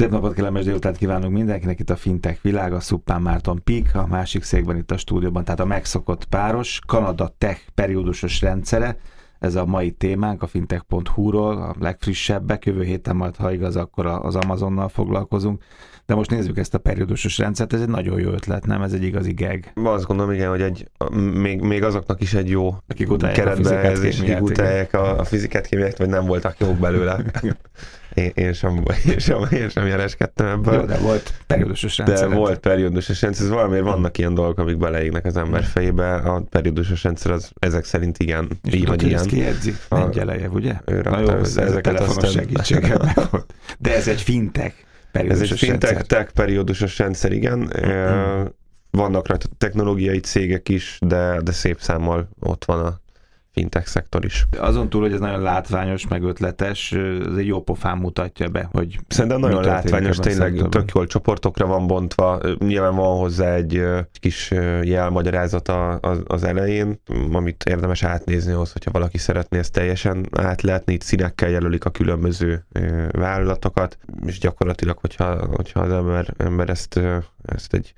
Szép napot, kellemes délután kívánunk mindenkinek itt a Fintech világ, a Szuppán Márton Pik, a másik székben itt a stúdióban, tehát a megszokott páros, Kanada Tech periódusos rendszere, ez a mai témánk a fintech.hu-ról, a legfrissebbek, jövő héten majd, ha igaz, akkor az Amazonnal foglalkozunk. De most nézzük ezt a periódusos rendszert, ez egy nagyon jó ötlet, nem? Ez egy igazi geg. Azt gondolom, igen, hogy egy, még, még azoknak is egy jó Akik keretbe a, utálják a, a fizikát, kémiát, vagy nem voltak jók belőle. Én, én, sem, én, sem, én sem jereskedtem ebből. Jó, de volt periódusos rendszer. De volt periódusos rendszer. Ez valamiért vannak ilyen dolgok, amik beleégnek az ember fejébe. A periódusos rendszer az ezek szerint igen. És így vagy ilyen. kiedzi? Nem gyeleje, ugye? Ő Na jó, ez, ez a telefonos segítséget De ez egy fintech periódusos Ez egy rendszer. tech periódusos rendszer, igen. Mm. Vannak rajta technológiai cégek is, de, de szép számmal ott van a fintech szektor is. Azon túl, hogy ez nagyon látványos, meg ötletes, ez egy jó pofán mutatja be, hogy Szerintem nagyon látványos, tényleg tök jól csoportokra van bontva, nyilván van hozzá egy kis jelmagyarázat az elején, amit érdemes átnézni ahhoz, hogyha valaki szeretné ezt teljesen átlátni, itt színekkel jelölik a különböző vállalatokat, és gyakorlatilag, hogyha, hogyha az ember, ember ezt, ezt egy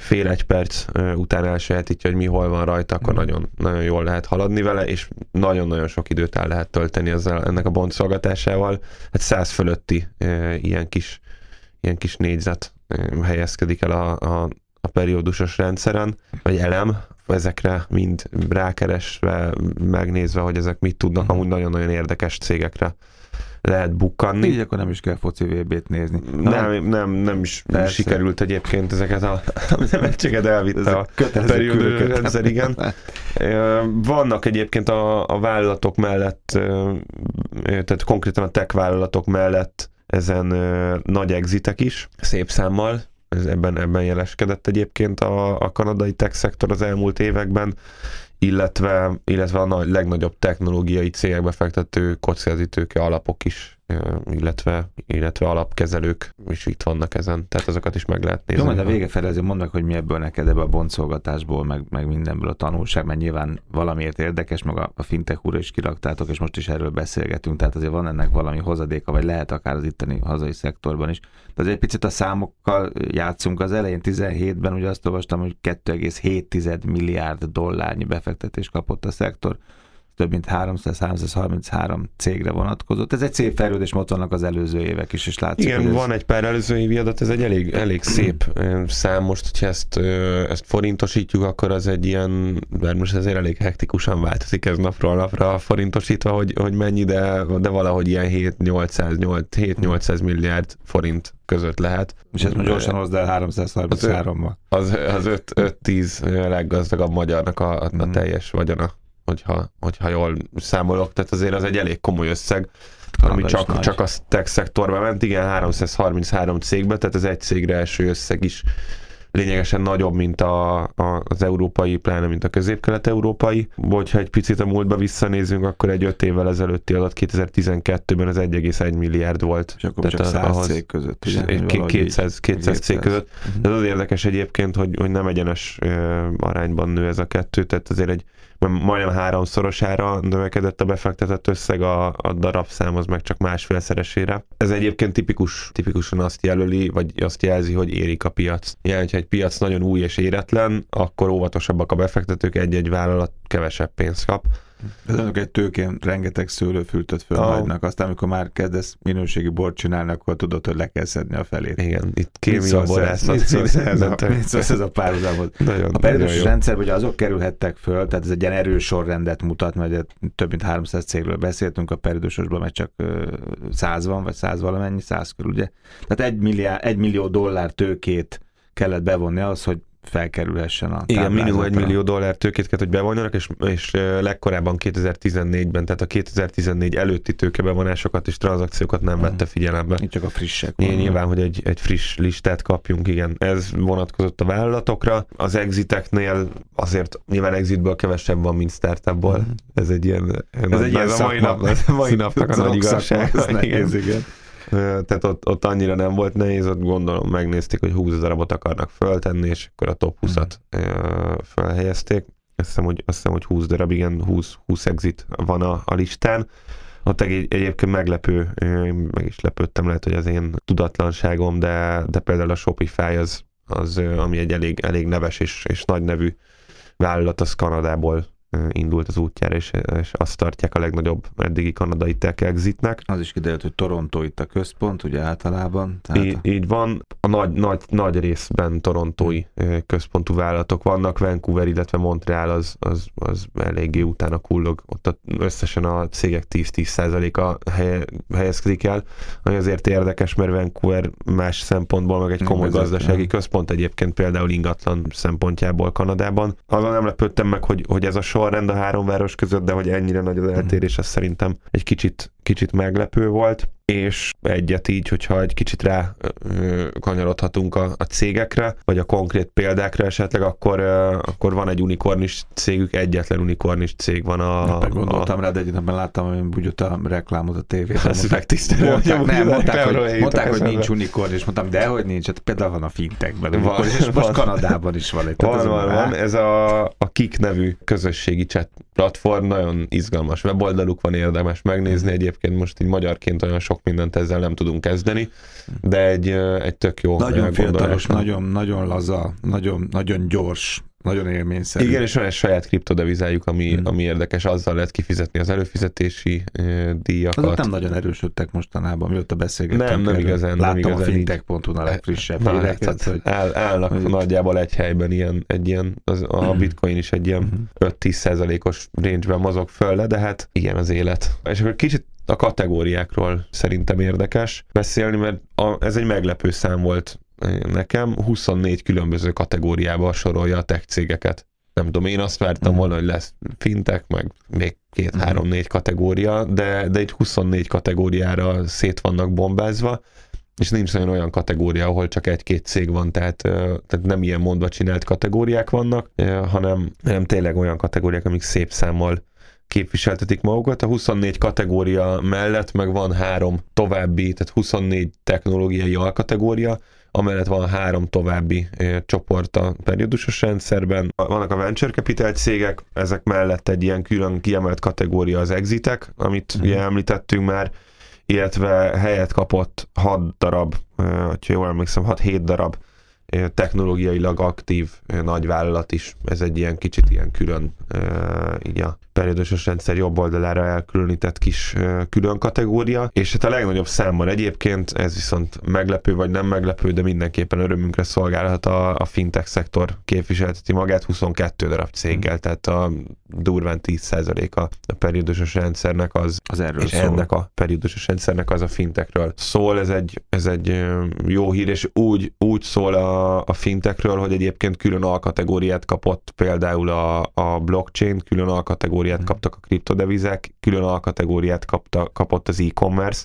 fél egy perc után elsajátítja, hogy mi hol van rajta, akkor mm. nagyon, nagyon jól lehet haladni vele, és nagyon-nagyon sok időt el lehet tölteni ezzel, ennek a bontszolgatásával. Hát száz fölötti e, ilyen kis, ilyen kis négyzet e, helyezkedik el a, a, a periódusos rendszeren, vagy elem, ezekre mind rákeresve, megnézve, hogy ezek mit tudnak, mm. amúgy nagyon-nagyon érdekes cégekre lehet bukkanni. Így akkor nem is kell foci VB-t nézni. Nem, nem, nem is Persze. sikerült egyébként ezeket a nevetséget elvitte a periódus rendszer, igen. Vannak egyébként a, a vállalatok mellett, tehát konkrétan a tech vállalatok mellett ezen nagy exitek is, szép számmal, ez ebben, ebben jeleskedett egyébként a, a kanadai tech szektor az elmúlt években, illetve, illetve a nagy, legnagyobb technológiai cégekbe fektető kockázatítőke alapok is illetve, illetve alapkezelők is itt vannak ezen, tehát azokat is meg lehet nézni. Jó, a vége felé azért mondd meg, hogy mi ebből neked ebből a boncolgatásból, meg, meg mindenből a tanulság, mert nyilván valamiért érdekes, meg a, a fintech úr is kiraktátok, és most is erről beszélgetünk, tehát azért van ennek valami hozadéka, vagy lehet akár az itteni hazai szektorban is. De azért egy picit a számokkal játszunk. Az elején 17-ben ugye azt olvastam, hogy 2,7 milliárd dollárnyi befektetés kapott a szektor több mint 300-333 cégre vonatkozott. Ez egy szép fejlődés, ott vannak az előző évek is, és látszik. Igen, ez... van egy pár előző évi adat, ez egy elég, elég szép szám. Most, hogyha ezt, ezt forintosítjuk, akkor az egy ilyen, mert most ezért elég hektikusan változik ez napról napra forintosítva, hogy, hogy mennyi, de, de valahogy ilyen 7-800 milliárd forint között lehet. És ezt most gyorsan hozd el 333-mal. Az, az 5-10 leggazdagabb magyarnak a, a, mhm. teljes vagyona hogyha, hogyha jól számolok, tehát azért az egy elég komoly összeg, Kanada ami csak, csak a tech szektorba ment, igen, 333 cégbe, tehát az egy cégre első összeg is lényegesen nagyobb, mint a, a, az európai, pláne mint a közép-kelet-európai. Hogyha egy picit a múltba visszanézünk, akkor egy öt évvel ezelőtti adat 2012-ben az 1,1 milliárd volt. És akkor csak 100 ahhoz, cég között. Ugye, 200, 200 cég között. Uh-huh. Ez az érdekes egyébként, hogy, hogy nem egyenes uh, arányban nő ez a kettő, tehát azért egy majdnem háromszorosára növekedett a befektetett összeg, a, a darabszám az meg csak másfélszeresére. Ez egyébként tipikus, tipikusan azt jelöli, vagy azt jelzi, hogy érik a piac. Yani, hogyha egy piac nagyon új és éretlen, akkor óvatosabbak a befektetők, egy-egy vállalat kevesebb pénzt kap ez önök egy tőkén rengeteg szőlőfültöt fölhagynak, aztán amikor már kezdesz minőségi bort csinálni, akkor tudod, hogy le kell szedni a felét. Igen, itt kémia borászat. Mit szólsz ez, a, ez a párhuzamhoz? a periódusos rendszer, hogy azok kerülhettek föl, tehát ez egy ilyen erős sorrendet mutat, mert több mint 300 cégről beszéltünk, a periódusosban meg csak 100 van, vagy 100 valamennyi, 100 körül, ugye? Tehát egy, milliárd, egy millió dollár tőkét kellett bevonni az, hogy felkerülhessen a Igen, minimum egy millió dollár tőkét kell, hogy bevonjanak, és, és legkorábban 2014-ben, tehát a 2014 előtti tőkebevonásokat és tranzakciókat nem vette figyelembe. Itt csak a frissek. Van. Nyilván, hogy egy, egy friss listát kapjunk, igen. Ez vonatkozott a vállalatokra. Az exiteknél azért nyilván exitből kevesebb van, mint startupból. Mm. Ez egy ilyen, ez egy ilyen a mai, nap, mai napnak a nagy igazság. Igen. igen tehát ott, ott annyira nem volt nehéz, ott gondolom megnézték, hogy 20 darabot akarnak föltenni, és akkor a top 20-at mm. felhelyezték. Azt hiszem, hogy, azt hiszem, hogy 20 darab, igen, 20, 20 exit van a, a listán. ott egy, egyébként meglepő, meg is lepődtem, lehet, hogy az én tudatlanságom, de, de például a Shopify az, az ami egy elég, elég neves és, és nagy nevű vállalat, az Kanadából indult az útjára, és, és azt tartják a legnagyobb eddigi kanadai tech exitnek. Az is kiderült, hogy Toronto itt a központ, ugye általában. Tehát így, a... így van, a nagy, nagy, nagy részben torontói központú vállalatok vannak, Vancouver, illetve Montreal az, az, az eléggé utána kullog, ott összesen a cégek 10-10%-a helye, helyezkedik el, ami azért érdekes, mert Vancouver más szempontból meg egy komoly gazdasági központ egyébként például ingatlan szempontjából Kanadában. Azon nem lepődtem meg, hogy, hogy ez a sor sorrend a három város között, de hogy ennyire nagy az eltérés, az szerintem egy kicsit, kicsit meglepő volt és egyet így, hogyha egy kicsit rá kanyarodhatunk a, a cégekre, vagy a konkrét példákra esetleg, akkor, akkor van egy unikornis cégük, egyetlen unikornis cég van a... Nem, gondoltam a... rá, de egy napban láttam, hogy úgy a reklámot a tévében. Ez megtisztelő. Mondták, nem, mondták, hogy, mondták, hogy nincs unikornis, mondtam, de hogy nincs, hát például van a fintekben, van, és most van. Kanadában is van egy. Van, van, van, ez a, a Kik nevű közösségi chat platform, nagyon izgalmas weboldaluk van, érdemes megnézni, egyébként most így magyarként olyan sok mindent ezzel nem tudunk kezdeni, de egy, egy tök jó Nagyon fiatalos, nagyon, nagyon laza, nagyon, nagyon gyors nagyon élményszerű. Igen, és van egy saját kriptodevizájuk, ami, hmm. ami érdekes, azzal lehet kifizetni az előfizetési díjakat. Azok nem nagyon erősödtek mostanában, mióta beszélgettünk. Nem, nem igazán. Láttam nem igazán a fintech.hu-n a legfrissebb Na, híreket. Hát, hogy, áll, állnak hogy... nagyjából egy helyben ilyen, egy ilyen, az, a hmm. bitcoin is egy ilyen hmm. 5-10 százalékos range-ben mozog föl de hát ilyen az élet. És akkor kicsit a kategóriákról szerintem érdekes beszélni, mert a, ez egy meglepő szám volt nekem. 24 különböző kategóriába sorolja a tech cégeket. Nem tudom, én azt vártam mm. volna, hogy lesz fintek, meg még két, mm. három, négy kategória, de, de itt 24 kategóriára szét vannak bombázva, és nincs nagyon olyan kategória, ahol csak egy-két cég van, tehát, tehát nem ilyen mondva csinált kategóriák vannak, hanem, hanem tényleg olyan kategóriák, amik szép számmal képviseltetik magukat. A 24 kategória mellett meg van három további, tehát 24 technológiai alkategória, amellett van három további csoport a periódusos rendszerben. Vannak a venture capital cégek, ezek mellett egy ilyen külön kiemelt kategória az exitek, amit mm. ugye említettünk már, illetve helyet kapott 6 darab, ha jól emlékszem, 6-7 darab technológiailag aktív nagyvállalat is. Ez egy ilyen kicsit ilyen külön, így a periódusos rendszer jobb oldalára elkülönített kis külön kategória, és hát a legnagyobb számban egyébként, ez viszont meglepő vagy nem meglepő, de mindenképpen örömünkre szolgálhat a, a fintech szektor képviselteti magát 22 darab céggel, mm. tehát a durván 10% a, a periódusos rendszernek az, az erről és szól. ennek a periódusos rendszernek az a fintekről szól, ez egy, ez egy jó hír, és úgy, úgy szól a, a fintekről, hogy egyébként külön alkategóriát kapott például a, a blockchain, külön alkategóriát hmm. kaptak a kriptodevizek, külön alkategóriát kapta, kapott az e-commerce,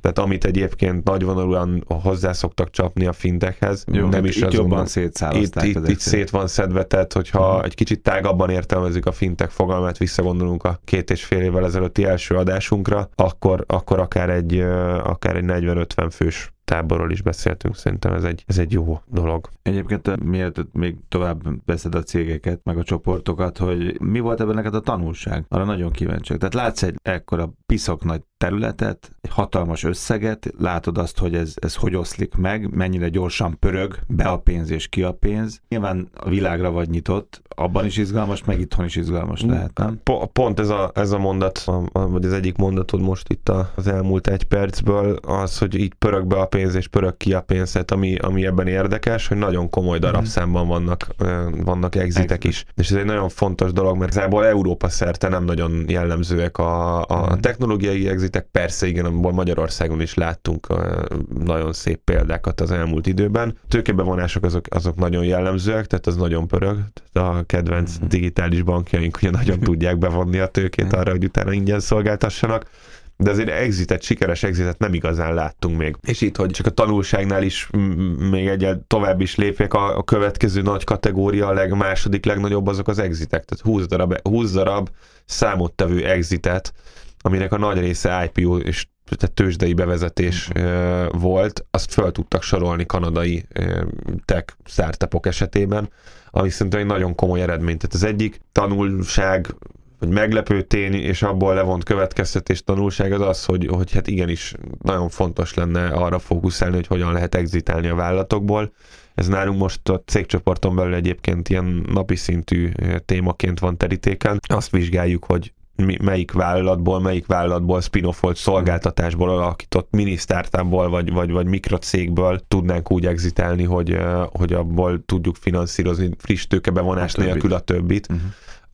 tehát amit egyébként nagyvonalúan hozzá szoktak csapni a fintekhez, Jó, nem is itt jobban itt, itt, itt szét van szedve, tehát hogyha uh-huh. egy kicsit tágabban értelmezik a fintek fogalmát, visszagondolunk a két és fél évvel ezelőtti első adásunkra, akkor, akkor akár egy, akár egy 40-50 fős táborról is beszéltünk, szerintem ez egy, ez egy jó dolog. Egyébként eh, miért még tovább veszed a cégeket, meg a csoportokat, hogy mi volt ebben neked a tanulság? Arra nagyon kíváncsiak. Tehát látsz egy ekkora piszok nagy területet, egy hatalmas összeget, látod azt, hogy ez, ez hogy oszlik meg, mennyire gyorsan pörög be a pénz és ki a pénz. Nyilván a világra vagy nyitott, abban is izgalmas, meg itthon is izgalmas lehet, nem? Pont ez a, ez a mondat, vagy az egyik mondatod most itt az elmúlt egy percből, az, hogy így pörög be a pénz és pörög ki a pénz, tehát ami, ami ebben érdekes, hogy nagyon komoly darabszámban mm. vannak, vannak exitek is. És ez egy nagyon fontos dolog, mert igazából Európa szerte nem nagyon jellemzőek a, a mm. technológiai exitek, persze igen, abból Magyarországon is láttunk nagyon szép példákat az elmúlt időben. Tőkebevonások azok, azok nagyon jellemzőek, tehát az nagyon pörög. Tehát a kedvenc mm. digitális bankjaink ugye nagyon tudják bevonni a tőkét arra, hogy utána ingyen szolgáltassanak de azért exitet, sikeres exitet nem igazán láttunk még. És itt, hogy csak a tanulságnál is még egy tovább is lépjek, a, a következő nagy kategória, a leg, második legnagyobb azok az exitek. Tehát 20 darab, 20 darab számottevő exitet, aminek a nagy része IPO és tehát tőzsdei bevezetés mm. volt, azt föl tudtak sorolni kanadai tech startupok esetében, ami szerintem egy nagyon komoly eredmény. Tehát az egyik tanulság vagy meglepő tény, és abból levont következtetés tanulság az az, hogy, hogy hát igenis nagyon fontos lenne arra fókuszálni, hogy hogyan lehet exitálni a vállalatokból. Ez nálunk most a cégcsoporton belül egyébként ilyen napi szintű témaként van terítéken. Azt vizsgáljuk, hogy melyik vállalatból, melyik vállalatból spin-offolt szolgáltatásból alakított mini startupból vagy, vagy, vagy mikrocégből tudnánk úgy exitálni, hogy, hogy abból tudjuk finanszírozni friss tőkebevonás nélkül a többit. Uh-huh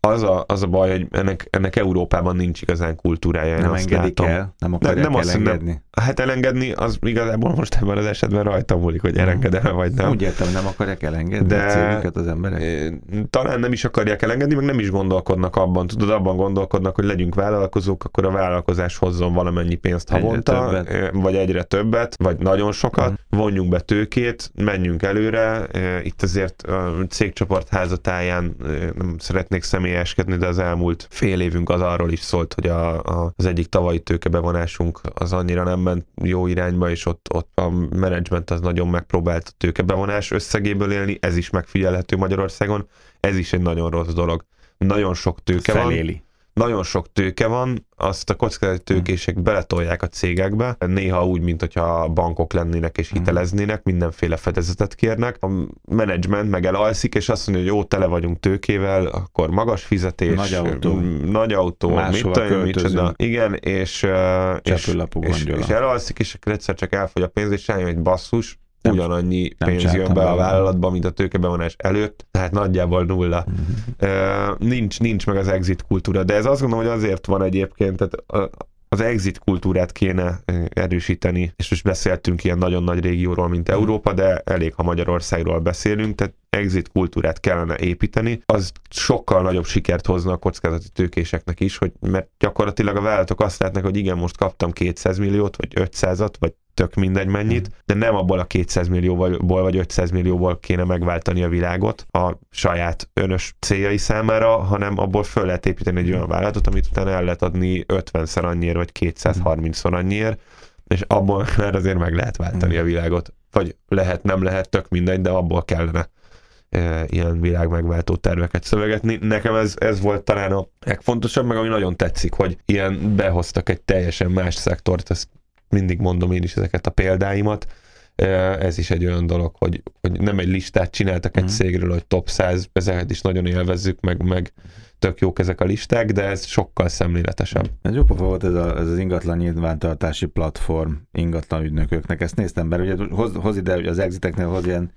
az a, az a baj, hogy ennek, ennek Európában nincs igazán kultúrája. Nem engedik látom. el, nem akarják nem, nem elengedni. Nem, hát elengedni, az igazából most ebben az esetben rajta múlik, hogy elengedem vagy nem. Úgy értem, nem akarják elengedni De, a cégüket az emberek? Talán nem is akarják elengedni, meg nem is gondolkodnak abban. Tudod, abban gondolkodnak, hogy legyünk vállalkozók, akkor a vállalkozás hozzon valamennyi pénzt havonta, egyre vagy egyre többet, vagy nagyon sokat, uh-huh. vonjunk be tőkét, menjünk előre. Itt azért a cégcsoport házatáján nem szeretnék személy személyeskedni, de az elmúlt fél évünk az arról is szólt, hogy a, a, az egyik tavalyi tőkebevonásunk az annyira nem ment jó irányba, és ott, ott a menedzsment az nagyon megpróbált a tőkebevonás összegéből élni, ez is megfigyelhető Magyarországon, ez is egy nagyon rossz dolog. Nagyon sok tőke Feléli. van nagyon sok tőke van, azt a kockázati tőkések hmm. beletolják a cégekbe, néha úgy, mint hogyha bankok lennének és hmm. hiteleznének, mindenféle fedezetet kérnek. A menedzsment meg elalszik, és azt mondja, hogy jó, tele vagyunk tőkével, akkor magas fizetés, nagy autó, nagy autó mit tudom, micsoda. Igen, és, és, és, és elalszik, és akkor egyszer csak elfogy a pénz, és rájön egy basszus, nem, ugyanannyi nem pénz jön be a vállalatba, mint a tőkebevonás előtt, tehát nagyjából nulla. Uh-huh. Uh, nincs, nincs meg az exit kultúra, de ez azt gondolom, hogy azért van egyébként, tehát az exit kultúrát kéne erősíteni, és most beszéltünk ilyen nagyon nagy régióról, mint mhm. Európa, de elég, ha Magyarországról beszélünk, tehát exit kultúrát kellene építeni, az sokkal nagyobb sikert hozna a kockázati tőkéseknek is, hogy mert gyakorlatilag a vállalatok azt látnak, hogy igen, most kaptam 200 milliót, vagy 500-at, vagy tök mindegy mennyit, mm. de nem abból a 200 millióból vagy 500 millióból kéne megváltani a világot a saját önös céljai számára, hanem abból föl lehet építeni egy olyan vállalatot, amit utána el lehet adni 50-szer annyiért, vagy 230-szor annyiért, és abból már azért meg lehet váltani mm. a világot. Vagy lehet, nem lehet, tök mindegy, de abból kellene ilyen világ megváltó terveket szövegetni. Nekem ez, ez volt talán a legfontosabb, meg ami nagyon tetszik, hogy ilyen behoztak egy teljesen más szektort, ezt mindig mondom én is ezeket a példáimat, ez is egy olyan dolog, hogy, hogy nem egy listát csináltak egy mm. cégről, hogy top 100, ezeket is nagyon élvezzük, meg, meg tök jók ezek a listák, de ez sokkal szemléletesebb. Ez jó pofa volt ez, a, ez az ingatlan nyilvántartási platform ingatlan ügynököknek. Ezt néztem be, ugye hoz, hoz ide, hogy az exiteknél hoz ilyen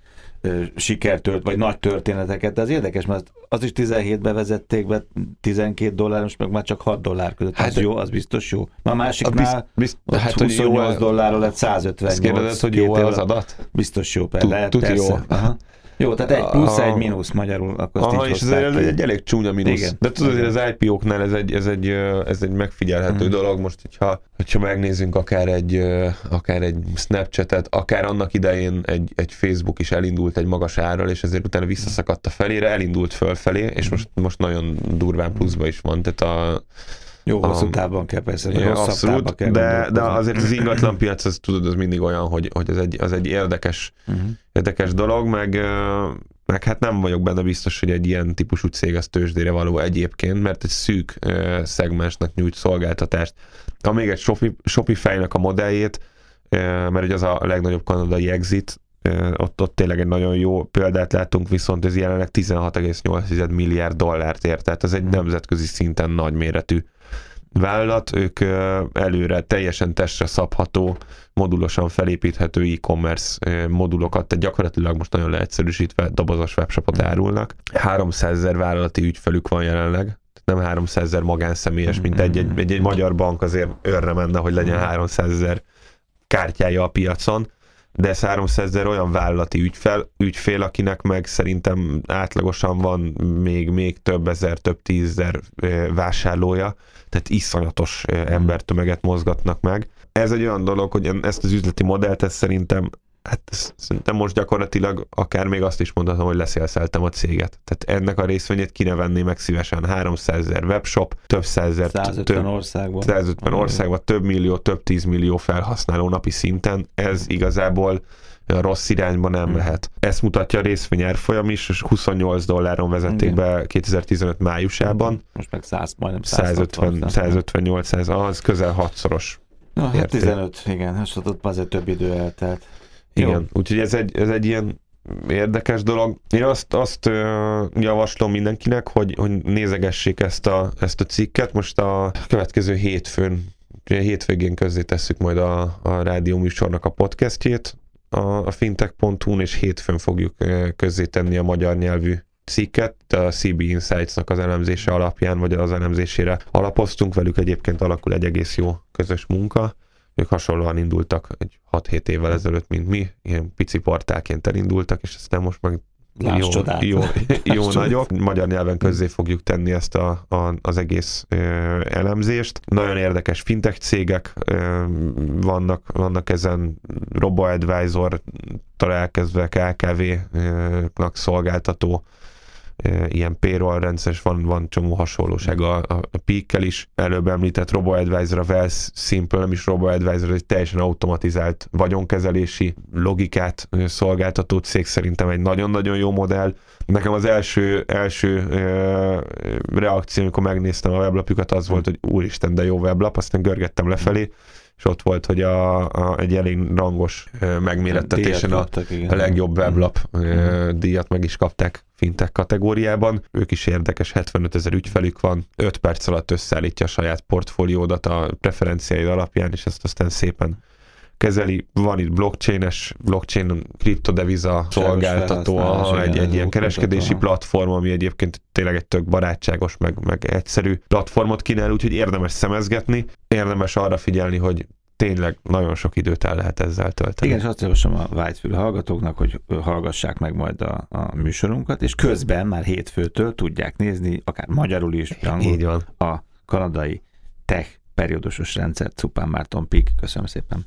sikertört, vagy nagy történeteket, de az érdekes, mert az is 17-be vezették be, 12 dollár, most meg már csak 6 dollár között. Hát az jó, az biztos jó. A másiknál a biz, biz, hát, 28 jó, dollárról lett 158. Ezt kérdezed, hogy jó az adat? Biztos jó, persze. Persze. Jó. Aha. Jó, tehát egy plusz, egy mínusz magyarul. Akkor Aha, és ez egy, egy elég csúnya mínusz. Igen. De tudod, hogy az IPO-knál ez egy, ez egy, ez egy megfigyelhető mm. dolog. Most, hogyha, hogyha megnézzünk akár egy, akár egy Snapchatet, akár annak idején egy, egy Facebook is elindult egy magas árral, és ezért utána visszaszakadt a felére, elindult fölfelé, és most, most nagyon durván pluszba is van. Tehát a, jó, hosszú távban kell persze, de abszolút, kell de, de azért az ingatlan piac, az tudod, az mindig olyan, hogy, hogy az, egy, az egy érdekes, uh-huh. érdekes dolog, meg, meg hát nem vagyok benne biztos, hogy egy ilyen típusú cég az tőzsdére való egyébként, mert egy szűk szegmensnek nyújt szolgáltatást. Ha még egy Shopify-nak a modelljét, mert ugye az a legnagyobb kanadai exit, ott, ott tényleg egy nagyon jó példát látunk, viszont ez jelenleg 16,8 milliárd dollárt ért, tehát ez egy nemzetközi szinten nagy méretű vállalat, ők előre teljesen testre szabható, modulosan felépíthető e-commerce modulokat, tehát gyakorlatilag most nagyon leegyszerűsítve dobozos webshopot árulnak. 300 ezer vállalati ügyfelük van jelenleg, nem 300 ezer magánszemélyes, mint egy, egy, egy, egy magyar bank azért őrre menne, hogy legyen 300 ezer kártyája a piacon, de ez 300 ezer olyan vállalati ügyfél, ügyfél, akinek meg szerintem átlagosan van még, még több ezer, több tízezer vásárlója, tehát iszonyatos embertömeget mozgatnak meg. Ez egy olyan dolog, hogy ezt az üzleti modellt, ezt szerintem hát szerintem most gyakorlatilag akár még azt is mondhatom, hogy leszélszeltem a céget. Tehát ennek a részvényét kinevenné meg szívesen 300 ezer webshop, több százezer, 150 több, országban. 150 országban, több millió, több tízmillió felhasználó napi szinten. Ez igazából rossz irányba nem hmm. mehet. Ezt mutatja a részvény árfolyam is, és 28 dolláron vezették Igen. be 2015 májusában. Most meg 100, majdnem 150, 158, 100, az közel hatszoros. Na, hát 15, igen, hát ott azért több idő eltelt. Igen, Jó. úgyhogy ez egy, ez egy ilyen érdekes dolog. Én azt, azt javaslom mindenkinek, hogy, hogy nézegessék ezt a, ezt a cikket. Most a következő hétfőn, hétvégén közzé tesszük majd a, a rádió műsornak a podcastjét a, a fintech.hu-n, és hétfőn fogjuk tenni a magyar nyelvű cikket, a CB Insights-nak az elemzése alapján, vagy az elemzésére alapoztunk, velük egyébként alakul egy egész jó közös munka. Ők hasonlóan indultak egy 6-7 évvel ezelőtt, mint mi, ilyen pici portálként elindultak, és aztán most meg Láss jó, csodát. jó, jó nagyok. Magyar nyelven közzé fogjuk tenni ezt a, a, az egész ö, elemzést. Nagyon érdekes fintech cégek ö, vannak, vannak ezen RoboAdvisor elkezdve KKV-nak szolgáltató ilyen payroll rendszer, van, van csomó hasonlóság a, a, Peak-kel is. Előbb említett RoboAdvisor, a Wells Simple, nem is RoboAdvisor, egy teljesen automatizált vagyonkezelési logikát szolgáltató cég szerintem egy nagyon-nagyon jó modell. Nekem az első, első reakció, amikor megnéztem a weblapjukat, az volt, hogy úristen, de jó weblap, aztán görgettem lefelé, és ott volt, hogy a, a, egy elég rangos megmérettetésen a, a legjobb weblap uh-huh. díjat meg is kapták fintech kategóriában. Ők is érdekes, 75 ezer ügyfelük van, 5 perc alatt összeállítja a saját portfóliódat a preferenciáid alapján, és ezt aztán szépen kezeli. Van itt blockchain-es, blockchain kriptodeviza szolgáltató, egy, egy ilyen kereskedési platform, ami egyébként tényleg egy tök barátságos, meg, meg egyszerű platformot kínál, úgyhogy érdemes szemezgetni, érdemes arra figyelni, hogy tényleg nagyon sok időt el lehet ezzel tölteni. Igen, és azt javaslom a Whitefül hallgatóknak, hogy hallgassák meg majd a, a műsorunkat, és közben már hétfőtől tudják nézni, akár magyarul is, angol, Így van. a kanadai tech periódusos rendszer Cupán Márton Pik. Köszönöm szépen.